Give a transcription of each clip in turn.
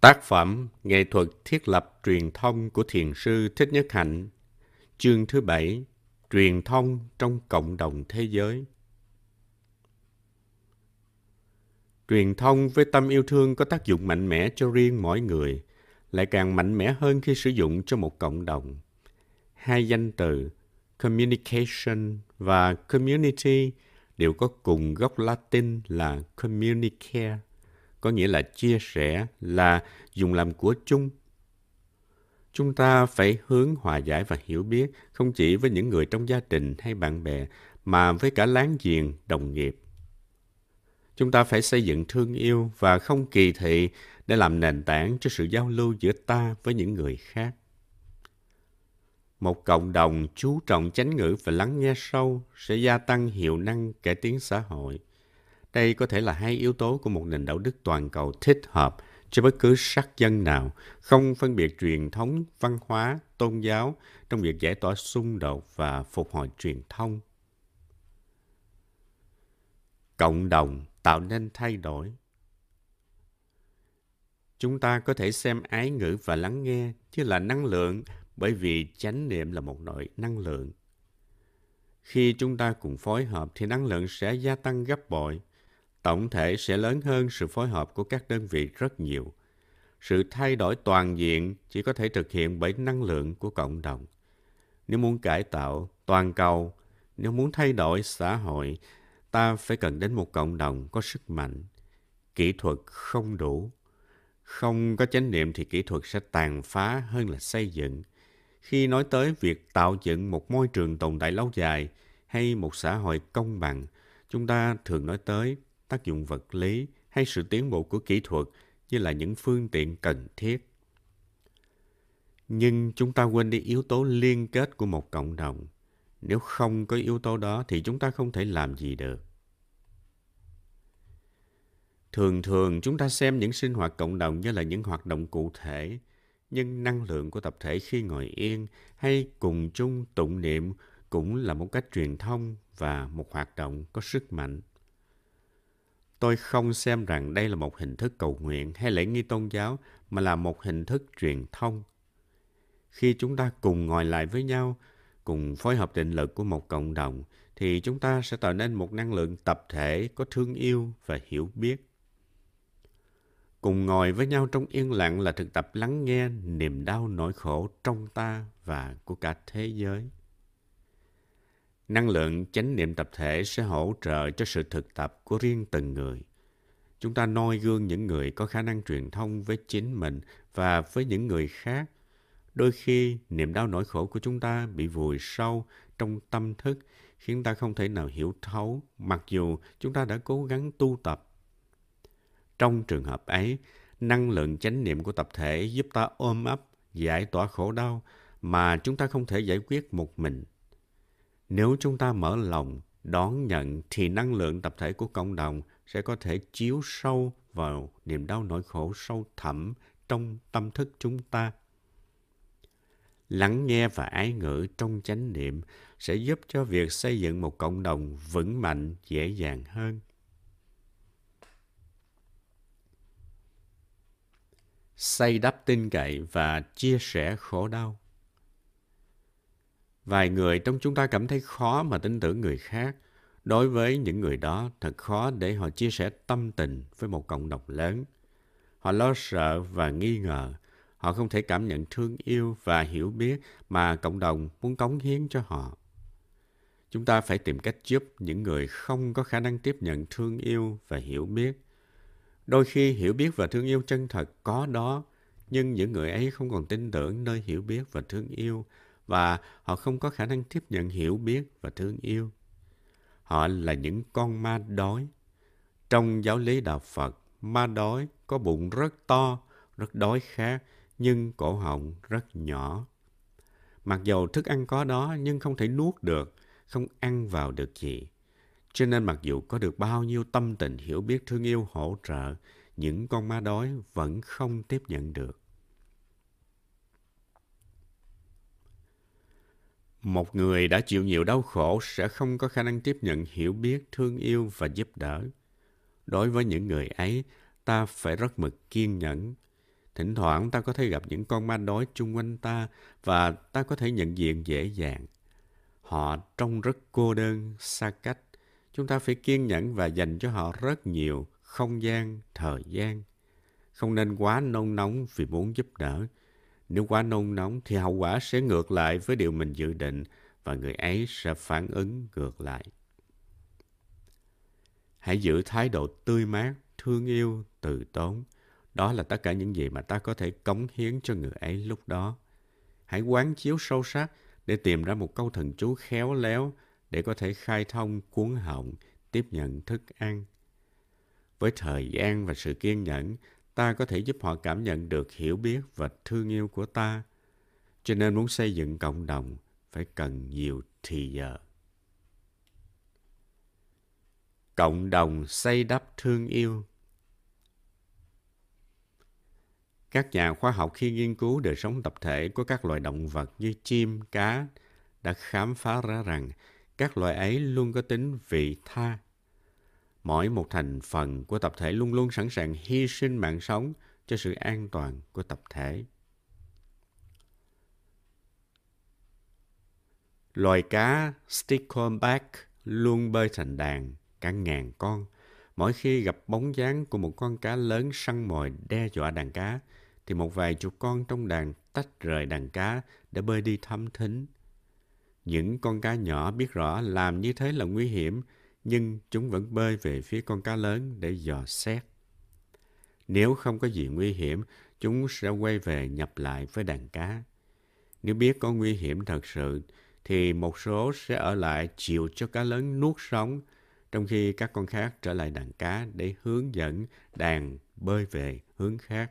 Tác phẩm Nghệ thuật thiết lập truyền thông của Thiền sư Thích Nhất Hạnh Chương thứ bảy Truyền thông trong cộng đồng thế giới Truyền thông với tâm yêu thương có tác dụng mạnh mẽ cho riêng mỗi người, lại càng mạnh mẽ hơn khi sử dụng cho một cộng đồng. Hai danh từ communication và community đều có cùng gốc Latin là communicare có nghĩa là chia sẻ, là dùng làm của chung. Chúng ta phải hướng hòa giải và hiểu biết không chỉ với những người trong gia đình hay bạn bè, mà với cả láng giềng, đồng nghiệp. Chúng ta phải xây dựng thương yêu và không kỳ thị để làm nền tảng cho sự giao lưu giữa ta với những người khác. Một cộng đồng chú trọng chánh ngữ và lắng nghe sâu sẽ gia tăng hiệu năng cải tiến xã hội. Đây có thể là hai yếu tố của một nền đạo đức toàn cầu thích hợp cho bất cứ sắc dân nào, không phân biệt truyền thống, văn hóa, tôn giáo trong việc giải tỏa xung đột và phục hồi truyền thông. Cộng đồng tạo nên thay đổi. Chúng ta có thể xem ái ngữ và lắng nghe như là năng lượng bởi vì chánh niệm là một loại năng lượng. Khi chúng ta cùng phối hợp thì năng lượng sẽ gia tăng gấp bội tổng thể sẽ lớn hơn sự phối hợp của các đơn vị rất nhiều. Sự thay đổi toàn diện chỉ có thể thực hiện bởi năng lượng của cộng đồng. Nếu muốn cải tạo toàn cầu, nếu muốn thay đổi xã hội, ta phải cần đến một cộng đồng có sức mạnh. Kỹ thuật không đủ. Không có chánh niệm thì kỹ thuật sẽ tàn phá hơn là xây dựng. Khi nói tới việc tạo dựng một môi trường tồn tại lâu dài hay một xã hội công bằng, chúng ta thường nói tới tác dụng vật lý hay sự tiến bộ của kỹ thuật như là những phương tiện cần thiết. Nhưng chúng ta quên đi yếu tố liên kết của một cộng đồng. Nếu không có yếu tố đó thì chúng ta không thể làm gì được. Thường thường chúng ta xem những sinh hoạt cộng đồng như là những hoạt động cụ thể, nhưng năng lượng của tập thể khi ngồi yên hay cùng chung tụng niệm cũng là một cách truyền thông và một hoạt động có sức mạnh. Tôi không xem rằng đây là một hình thức cầu nguyện hay lễ nghi tôn giáo, mà là một hình thức truyền thông. Khi chúng ta cùng ngồi lại với nhau, cùng phối hợp định lực của một cộng đồng, thì chúng ta sẽ tạo nên một năng lượng tập thể có thương yêu và hiểu biết. Cùng ngồi với nhau trong yên lặng là thực tập lắng nghe niềm đau nỗi khổ trong ta và của cả thế giới. Năng lượng chánh niệm tập thể sẽ hỗ trợ cho sự thực tập của riêng từng người. Chúng ta noi gương những người có khả năng truyền thông với chính mình và với những người khác. Đôi khi, niềm đau nỗi khổ của chúng ta bị vùi sâu trong tâm thức, khiến ta không thể nào hiểu thấu, mặc dù chúng ta đã cố gắng tu tập. Trong trường hợp ấy, năng lượng chánh niệm của tập thể giúp ta ôm ấp, giải tỏa khổ đau mà chúng ta không thể giải quyết một mình. Nếu chúng ta mở lòng, đón nhận thì năng lượng tập thể của cộng đồng sẽ có thể chiếu sâu vào niềm đau nỗi khổ sâu thẳm trong tâm thức chúng ta. Lắng nghe và ái ngữ trong chánh niệm sẽ giúp cho việc xây dựng một cộng đồng vững mạnh dễ dàng hơn. Xây đắp tin cậy và chia sẻ khổ đau. Vài người trong chúng ta cảm thấy khó mà tin tưởng người khác. Đối với những người đó, thật khó để họ chia sẻ tâm tình với một cộng đồng lớn. Họ lo sợ và nghi ngờ. Họ không thể cảm nhận thương yêu và hiểu biết mà cộng đồng muốn cống hiến cho họ. Chúng ta phải tìm cách giúp những người không có khả năng tiếp nhận thương yêu và hiểu biết. Đôi khi hiểu biết và thương yêu chân thật có đó, nhưng những người ấy không còn tin tưởng nơi hiểu biết và thương yêu và họ không có khả năng tiếp nhận hiểu biết và thương yêu. Họ là những con ma đói. Trong giáo lý đạo Phật, ma đói có bụng rất to, rất đói khát, nhưng cổ họng rất nhỏ. Mặc dầu thức ăn có đó nhưng không thể nuốt được, không ăn vào được gì. Cho nên mặc dù có được bao nhiêu tâm tình hiểu biết thương yêu hỗ trợ, những con ma đói vẫn không tiếp nhận được. Một người đã chịu nhiều đau khổ sẽ không có khả năng tiếp nhận hiểu biết, thương yêu và giúp đỡ. Đối với những người ấy, ta phải rất mực kiên nhẫn. Thỉnh thoảng ta có thể gặp những con ma đói chung quanh ta và ta có thể nhận diện dễ dàng. Họ trông rất cô đơn, xa cách. Chúng ta phải kiên nhẫn và dành cho họ rất nhiều không gian, thời gian. Không nên quá nôn nóng vì muốn giúp đỡ. Nếu quá nôn nóng thì hậu quả sẽ ngược lại với điều mình dự định và người ấy sẽ phản ứng ngược lại. Hãy giữ thái độ tươi mát, thương yêu, từ tốn. Đó là tất cả những gì mà ta có thể cống hiến cho người ấy lúc đó. Hãy quán chiếu sâu sắc để tìm ra một câu thần chú khéo léo để có thể khai thông cuốn họng, tiếp nhận thức ăn. Với thời gian và sự kiên nhẫn, ta có thể giúp họ cảm nhận được hiểu biết và thương yêu của ta. Cho nên muốn xây dựng cộng đồng phải cần nhiều thì giờ. Cộng đồng xây đắp thương yêu Các nhà khoa học khi nghiên cứu đời sống tập thể của các loài động vật như chim, cá đã khám phá ra rằng các loài ấy luôn có tính vị tha. Mỗi một thành phần của tập thể luôn luôn sẵn sàng hy sinh mạng sống cho sự an toàn của tập thể. Loài cá stickleback luôn bơi thành đàn, cả ngàn con. Mỗi khi gặp bóng dáng của một con cá lớn săn mồi đe dọa đàn cá, thì một vài chục con trong đàn tách rời đàn cá để bơi đi thăm thính. Những con cá nhỏ biết rõ làm như thế là nguy hiểm, nhưng chúng vẫn bơi về phía con cá lớn để dò xét. Nếu không có gì nguy hiểm, chúng sẽ quay về nhập lại với đàn cá. Nếu biết có nguy hiểm thật sự, thì một số sẽ ở lại chịu cho cá lớn nuốt sống, trong khi các con khác trở lại đàn cá để hướng dẫn đàn bơi về hướng khác.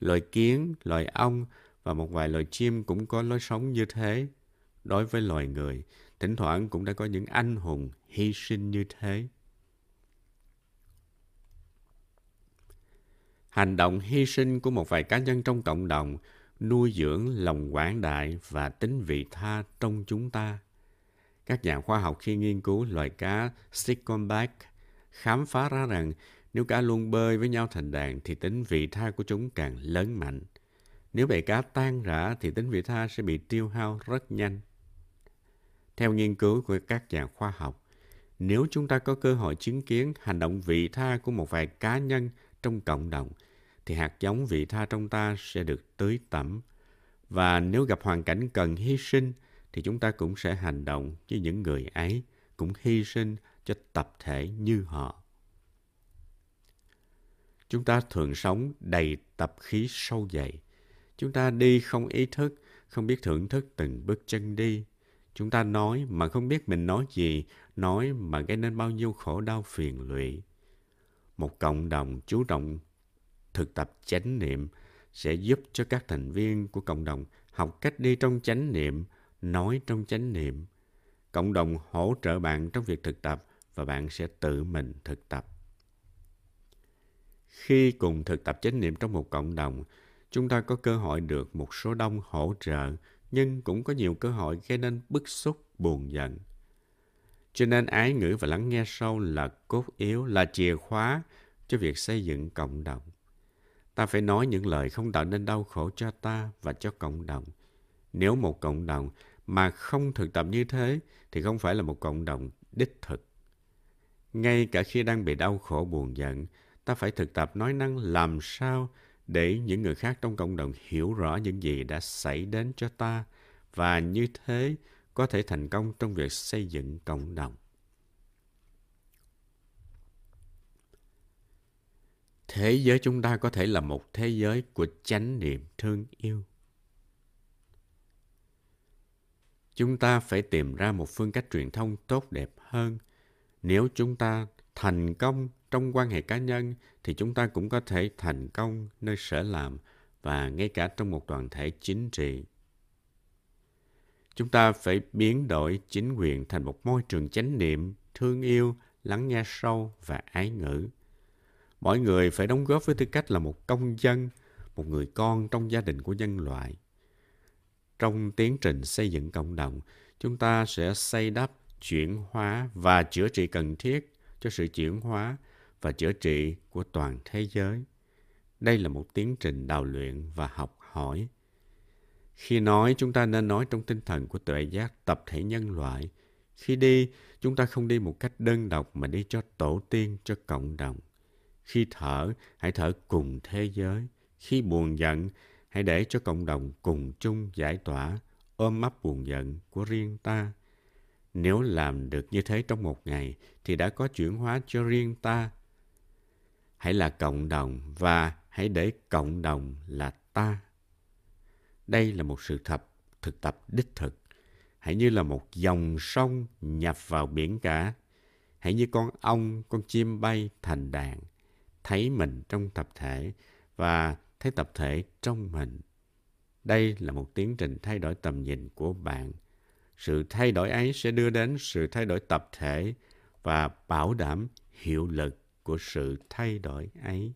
Loài kiến, loài ong và một vài loài chim cũng có lối sống như thế. Đối với loài người, thỉnh thoảng cũng đã có những anh hùng hy sinh như thế. Hành động hy sinh của một vài cá nhân trong cộng đồng nuôi dưỡng lòng quảng đại và tính vị tha trong chúng ta. Các nhà khoa học khi nghiên cứu loài cá stickleback khám phá ra rằng nếu cá luôn bơi với nhau thành đàn thì tính vị tha của chúng càng lớn mạnh. Nếu bầy cá tan rã thì tính vị tha sẽ bị tiêu hao rất nhanh. Theo nghiên cứu của các nhà khoa học, nếu chúng ta có cơ hội chứng kiến hành động vị tha của một vài cá nhân trong cộng đồng, thì hạt giống vị tha trong ta sẽ được tưới tẩm. Và nếu gặp hoàn cảnh cần hy sinh, thì chúng ta cũng sẽ hành động với những người ấy, cũng hy sinh cho tập thể như họ. Chúng ta thường sống đầy tập khí sâu dày. Chúng ta đi không ý thức, không biết thưởng thức từng bước chân đi. Chúng ta nói mà không biết mình nói gì, nói mà gây nên bao nhiêu khổ đau phiền lụy. Một cộng đồng chú trọng thực tập chánh niệm sẽ giúp cho các thành viên của cộng đồng học cách đi trong chánh niệm, nói trong chánh niệm. Cộng đồng hỗ trợ bạn trong việc thực tập và bạn sẽ tự mình thực tập. Khi cùng thực tập chánh niệm trong một cộng đồng, chúng ta có cơ hội được một số đông hỗ trợ, nhưng cũng có nhiều cơ hội gây nên bức xúc, buồn giận. Cho nên ái ngữ và lắng nghe sâu là cốt yếu, là chìa khóa cho việc xây dựng cộng đồng. Ta phải nói những lời không tạo nên đau khổ cho ta và cho cộng đồng. Nếu một cộng đồng mà không thực tập như thế thì không phải là một cộng đồng đích thực. Ngay cả khi đang bị đau khổ buồn giận, ta phải thực tập nói năng làm sao để những người khác trong cộng đồng hiểu rõ những gì đã xảy đến cho ta và như thế có thể thành công trong việc xây dựng cộng đồng. Thế giới chúng ta có thể là một thế giới của chánh niệm thương yêu. Chúng ta phải tìm ra một phương cách truyền thông tốt đẹp hơn. Nếu chúng ta thành công trong quan hệ cá nhân thì chúng ta cũng có thể thành công nơi sở làm và ngay cả trong một đoàn thể chính trị. Chúng ta phải biến đổi chính quyền thành một môi trường chánh niệm, thương yêu, lắng nghe sâu và ái ngữ. Mỗi người phải đóng góp với tư cách là một công dân, một người con trong gia đình của nhân loại. Trong tiến trình xây dựng cộng đồng, chúng ta sẽ xây đắp, chuyển hóa và chữa trị cần thiết cho sự chuyển hóa và chữa trị của toàn thế giới. Đây là một tiến trình đào luyện và học hỏi. Khi nói, chúng ta nên nói trong tinh thần của tuệ giác tập thể nhân loại. Khi đi, chúng ta không đi một cách đơn độc mà đi cho tổ tiên, cho cộng đồng. Khi thở, hãy thở cùng thế giới. Khi buồn giận, hãy để cho cộng đồng cùng chung giải tỏa, ôm ấp buồn giận của riêng ta. Nếu làm được như thế trong một ngày, thì đã có chuyển hóa cho riêng ta. Hãy là cộng đồng và hãy để cộng đồng là ta. Đây là một sự thật, thực tập đích thực. Hãy như là một dòng sông nhập vào biển cả. Hãy như con ong, con chim bay thành đàn. Thấy mình trong tập thể và thấy tập thể trong mình. Đây là một tiến trình thay đổi tầm nhìn của bạn. Sự thay đổi ấy sẽ đưa đến sự thay đổi tập thể và bảo đảm hiệu lực của sự thay đổi ấy.